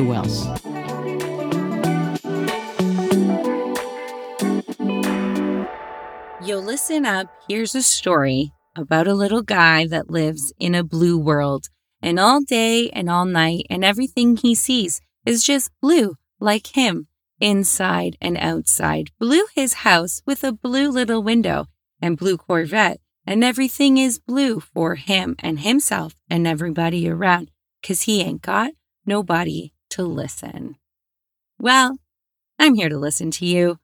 Who else? Yo, listen up. Here's a story about a little guy that lives in a blue world. And all day and all night, and everything he sees is just blue, like him, inside and outside. Blue his house with a blue little window and blue Corvette. And everything is blue for him and himself and everybody around, 'cause he ain't got nobody to listen. Well, I'm here to listen to you.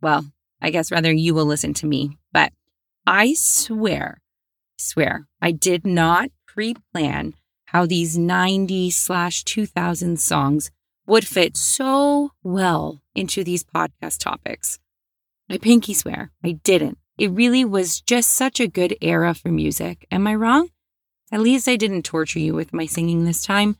Well, I guess rather you will listen to me. But I swear, swear, I did not pre plan how these 90 slash 2000 songs would fit so well into these podcast topics. I pinky swear, I didn't. It really was just such a good era for music. Am I wrong? At least I didn't torture you with my singing this time.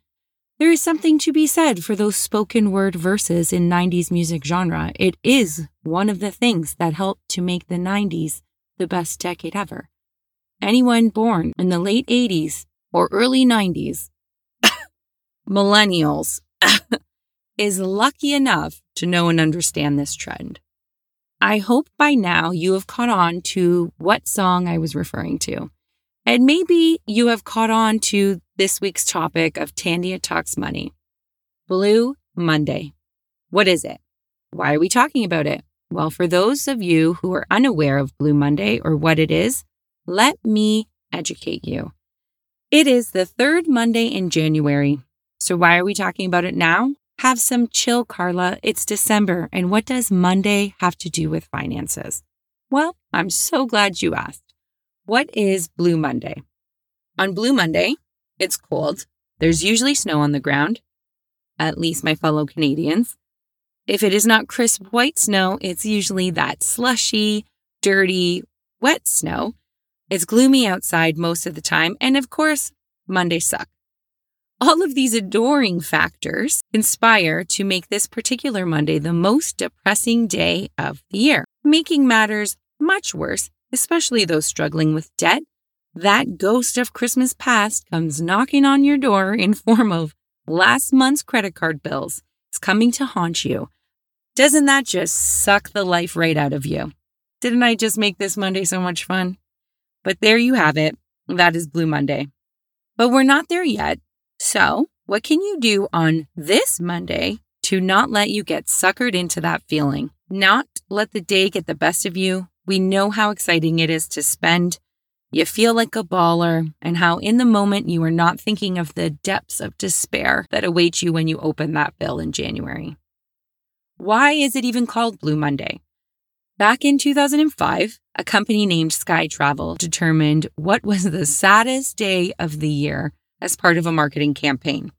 There is something to be said for those spoken word verses in 90s music genre. It is one of the things that helped to make the 90s the best decade ever. Anyone born in the late 80s or early 90s, millennials, is lucky enough to know and understand this trend. I hope by now you have caught on to what song I was referring to. And maybe you have caught on to this week's topic of Tandia Talks Money. Blue Monday. What is it? Why are we talking about it? Well, for those of you who are unaware of Blue Monday or what it is, let me educate you. It is the third Monday in January. So, why are we talking about it now? Have some chill, Carla. It's December. And what does Monday have to do with finances? Well, I'm so glad you asked. What is Blue Monday? On Blue Monday, it's cold. There's usually snow on the ground, at least my fellow Canadians. If it is not crisp white snow, it's usually that slushy, dirty, wet snow. It's gloomy outside most of the time, and of course, Mondays suck. All of these adoring factors conspire to make this particular Monday the most depressing day of the year, making matters much worse especially those struggling with debt, that ghost of Christmas past comes knocking on your door in form of last month's credit card bills. It's coming to haunt you. Doesn't that just suck the life right out of you? Didn't I just make this Monday so much fun? But there you have it. That is Blue Monday. But we're not there yet. So, what can you do on this Monday to not let you get suckered into that feeling? Not let the day get the best of you, we know how exciting it is to spend. You feel like a baller, and how in the moment you are not thinking of the depths of despair that await you when you open that bill in January. Why is it even called Blue Monday? Back in 2005, a company named Sky Travel determined what was the saddest day of the year as part of a marketing campaign.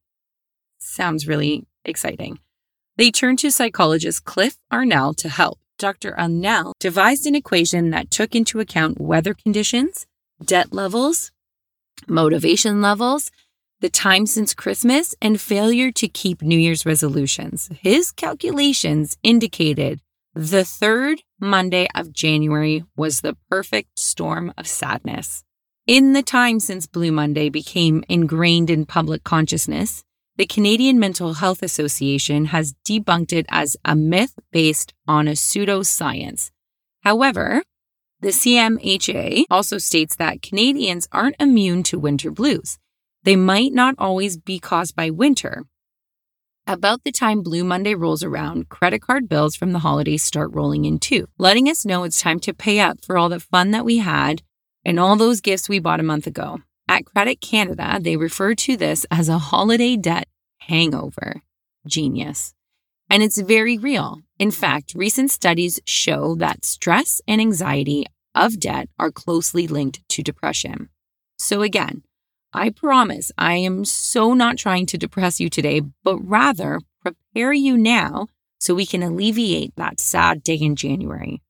Sounds really exciting. They turned to psychologist Cliff Arnall to help. Dr. Arnall devised an equation that took into account weather conditions, debt levels, motivation levels, the time since Christmas, and failure to keep New Year's resolutions. His calculations indicated the third Monday of January was the perfect storm of sadness. In the time since Blue Monday became ingrained in public consciousness, the Canadian Mental Health Association has debunked it as a myth based on a pseudoscience. However, the CMHA also states that Canadians aren't immune to winter blues. They might not always be caused by winter. About the time Blue Monday rolls around, credit card bills from the holidays start rolling in too, letting us know it's time to pay up for all the fun that we had and all those gifts we bought a month ago. At Credit Canada, they refer to this as a holiday debt hangover. Genius. And it's very real. In fact, recent studies show that stress and anxiety of debt are closely linked to depression. So, again, I promise I am so not trying to depress you today, but rather prepare you now so we can alleviate that sad day in January.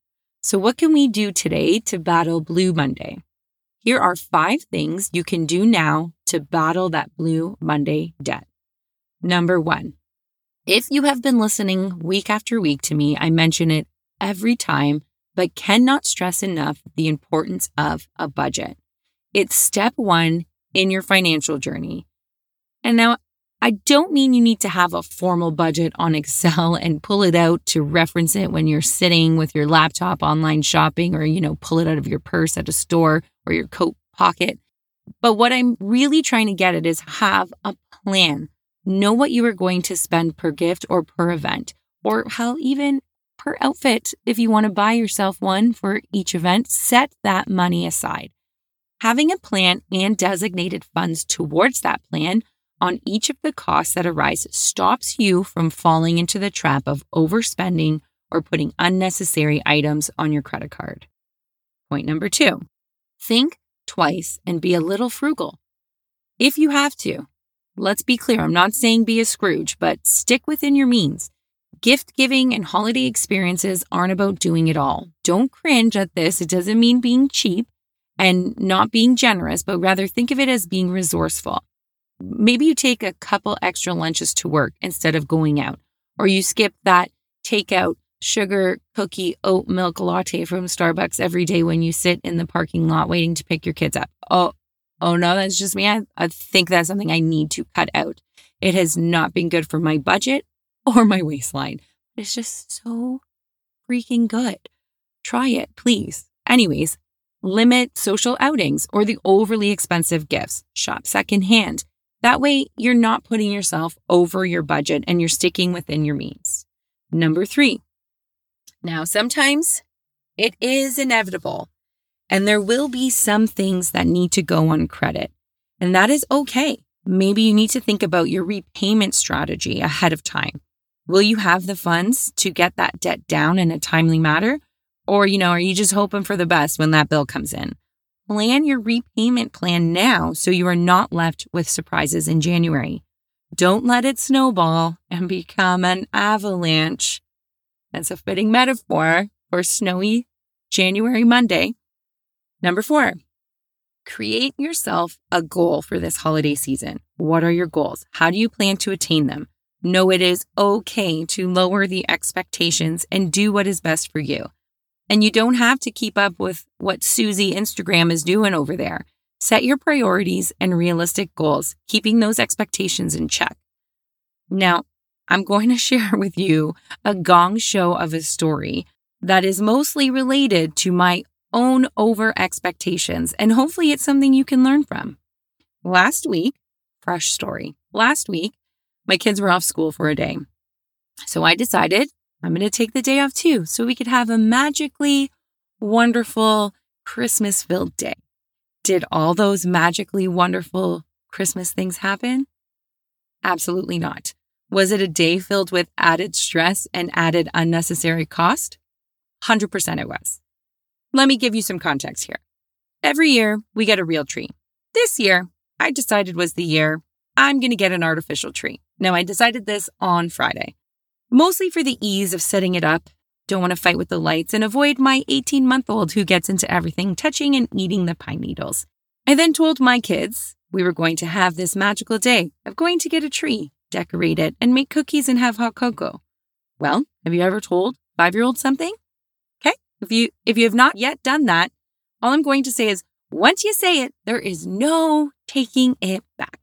So, what can we do today to battle Blue Monday? Here are five things you can do now to battle that Blue Monday debt. Number one, if you have been listening week after week to me, I mention it every time, but cannot stress enough the importance of a budget. It's step one in your financial journey. And now I don't mean you need to have a formal budget on Excel and pull it out to reference it when you're sitting with your laptop online shopping or, you know, pull it out of your purse at a store or your coat pocket. But what I'm really trying to get at is have a plan. Know what you are going to spend per gift or per event, or how even per outfit. If you want to buy yourself one for each event, set that money aside. Having a plan and designated funds towards that plan on each of the costs that arise stops you from falling into the trap of overspending or putting unnecessary items on your credit card. Point number two think twice and be a little frugal. If you have to, let's be clear, I'm not saying be a Scrooge, but stick within your means. Gift giving and holiday experiences aren't about doing it all. Don't cringe at this. It doesn't mean being cheap and not being generous, but rather think of it as being resourceful. Maybe you take a couple extra lunches to work instead of going out, or you skip that takeout sugar cookie oat milk latte from Starbucks every day when you sit in the parking lot waiting to pick your kids up. Oh, oh no, that's just me. I, I think that's something I need to cut out. It has not been good for my budget or my waistline. It's just so freaking good. Try it, please. Anyways, limit social outings or the overly expensive gifts. Shop secondhand. That way, you're not putting yourself over your budget and you're sticking within your means. Number three. Now, sometimes it is inevitable, and there will be some things that need to go on credit, and that is okay. Maybe you need to think about your repayment strategy ahead of time. Will you have the funds to get that debt down in a timely manner? Or, you know, are you just hoping for the best when that bill comes in? Plan your repayment plan now so you are not left with surprises in January. Don't let it snowball and become an avalanche. That's a fitting metaphor for snowy January Monday. Number four, create yourself a goal for this holiday season. What are your goals? How do you plan to attain them? Know it is okay to lower the expectations and do what is best for you. And you don't have to keep up with what Susie Instagram is doing over there. Set your priorities and realistic goals, keeping those expectations in check. Now, I'm going to share with you a gong show of a story that is mostly related to my own over expectations, and hopefully it's something you can learn from. Last week, fresh story. Last week, my kids were off school for a day. So I decided I'm going to take the day off too, so we could have a magically wonderful Christmas filled day. Did all those magically wonderful Christmas things happen? Absolutely not. Was it a day filled with added stress and added unnecessary cost? 100% it was. Let me give you some context here. Every year, we get a real tree. This year, I decided was the year I'm going to get an artificial tree. Now, I decided this on Friday mostly for the ease of setting it up. Don't want to fight with the lights and avoid my 18 month old who gets into everything touching and eating the pine needles. I then told my kids we were going to have this magical day of going to get a tree, decorate it, and make cookies and have hot cocoa. Well, have you ever told five year old something? Okay. If you if you have not yet done that, all I'm going to say is once you say it, there is no taking it back.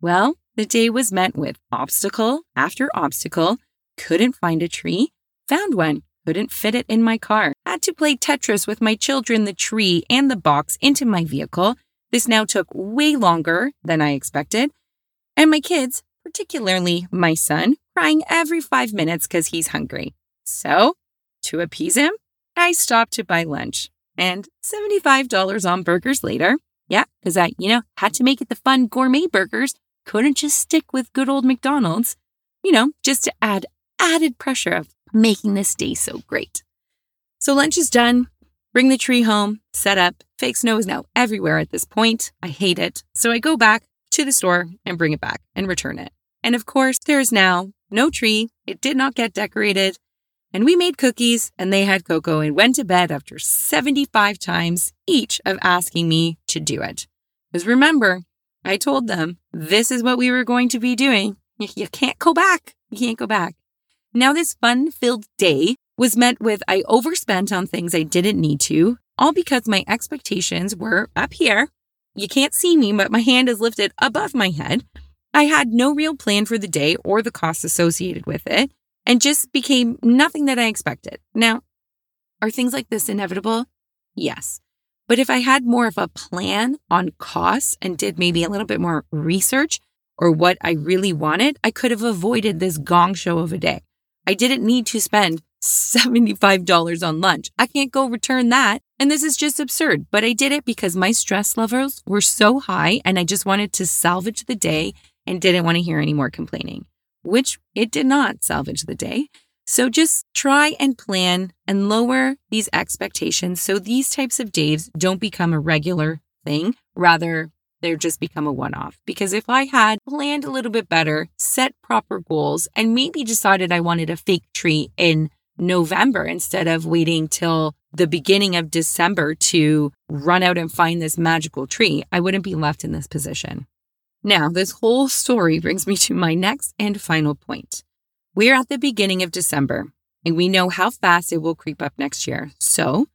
Well, the day was met with obstacle after obstacle couldn't find a tree, found one, couldn't fit it in my car, had to play Tetris with my children, the tree, and the box into my vehicle. This now took way longer than I expected. And my kids, particularly my son, crying every five minutes because he's hungry. So, to appease him, I stopped to buy lunch. And $75 on burgers later, yeah, because I, you know, had to make it the fun gourmet burgers, couldn't just stick with good old McDonald's, you know, just to add added pressure of making this day so great. So lunch is done. Bring the tree home, set up, Fake snow is now everywhere at this point. I hate it. So I go back to the store and bring it back and return it. And of course, there is now no tree. It did not get decorated. And we made cookies and they had cocoa and went to bed after 75 times each of asking me to do it. Because remember, I told them this is what we were going to be doing. You can't go back. You can't go back. Now, this fun filled day was met with I overspent on things I didn't need to, all because my expectations were up here. You can't see me, but my hand is lifted above my head. I had no real plan for the day or the costs associated with it, and just became nothing that I expected. Now, are things like this inevitable? Yes. But if I had more of a plan on costs and did maybe a little bit more research or what I really wanted, I could have avoided this gong show of a day. I didn't need to spend $75 on lunch. I can't go return that. And this is just absurd. But I did it because my stress levels were so high and I just wanted to salvage the day and didn't want to hear any more complaining, which it did not salvage the day. So just try and plan and lower these expectations so these types of days don't become a regular thing. Rather, they're just become a one off. Because if I had planned a little bit better, set proper goals, and maybe decided I wanted a fake tree in November instead of waiting till the beginning of December to run out and find this magical tree, I wouldn't be left in this position. Now, this whole story brings me to my next and final point. We're at the beginning of December, and we know how fast it will creep up next year. So,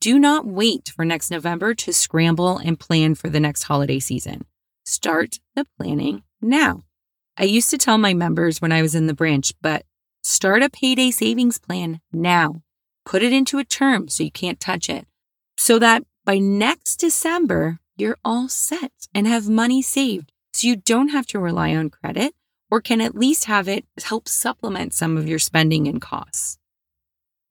do not wait for next November to scramble and plan for the next holiday season. Start the planning now. I used to tell my members when I was in the branch, but start a payday savings plan now. Put it into a term so you can't touch it. So that by next December, you're all set and have money saved. So you don't have to rely on credit or can at least have it help supplement some of your spending and costs.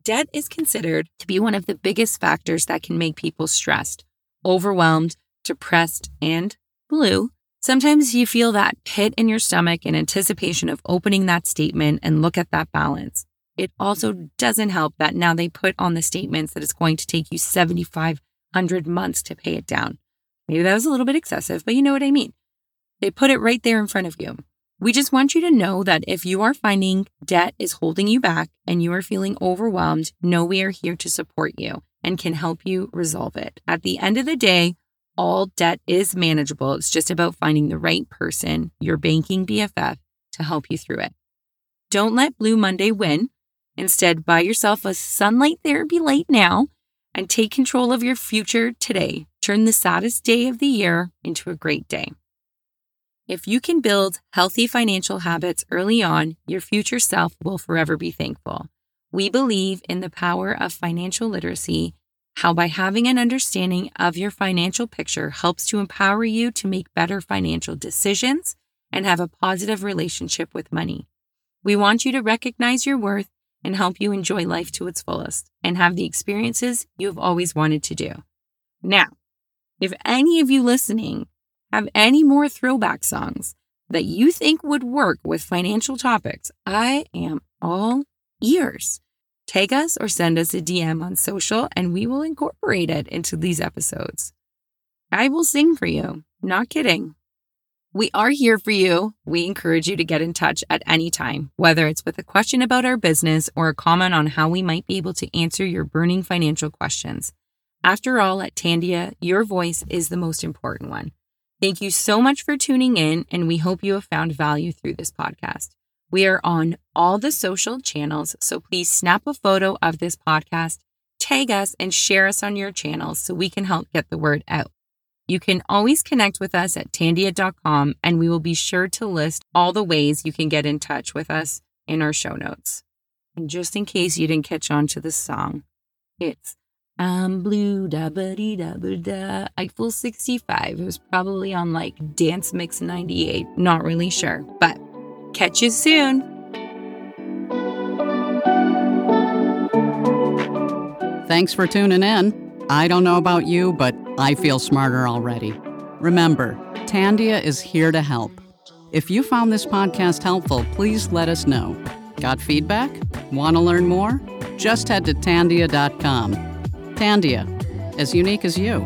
Debt is considered to be one of the biggest factors that can make people stressed, overwhelmed, depressed, and blue. Sometimes you feel that pit in your stomach in anticipation of opening that statement and look at that balance. It also doesn't help that now they put on the statements that it's going to take you 7,500 months to pay it down. Maybe that was a little bit excessive, but you know what I mean. They put it right there in front of you. We just want you to know that if you are finding debt is holding you back and you are feeling overwhelmed, know we are here to support you and can help you resolve it. At the end of the day, all debt is manageable. It's just about finding the right person, your banking BFF, to help you through it. Don't let Blue Monday win. Instead, buy yourself a sunlight therapy light now and take control of your future today. Turn the saddest day of the year into a great day. If you can build healthy financial habits early on, your future self will forever be thankful. We believe in the power of financial literacy, how by having an understanding of your financial picture helps to empower you to make better financial decisions and have a positive relationship with money. We want you to recognize your worth and help you enjoy life to its fullest and have the experiences you've always wanted to do. Now, if any of you listening have any more throwback songs that you think would work with financial topics, I am all ears. Take us or send us a DM on social and we will incorporate it into these episodes. I will sing for you. Not kidding. We are here for you. We encourage you to get in touch at any time, whether it's with a question about our business or a comment on how we might be able to answer your burning financial questions. After all, at Tandia, your voice is the most important one. Thank you so much for tuning in, and we hope you have found value through this podcast. We are on all the social channels, so please snap a photo of this podcast, tag us, and share us on your channels so we can help get the word out. You can always connect with us at tandia.com, and we will be sure to list all the ways you can get in touch with us in our show notes. And just in case you didn't catch on to the song, it's I'm blue, da ba dee da ba da. Eiffel 65. It was probably on like Dance Mix 98. Not really sure, but catch you soon. Thanks for tuning in. I don't know about you, but I feel smarter already. Remember, Tandia is here to help. If you found this podcast helpful, please let us know. Got feedback? Want to learn more? Just head to tandia.com. Tandia, as unique as you.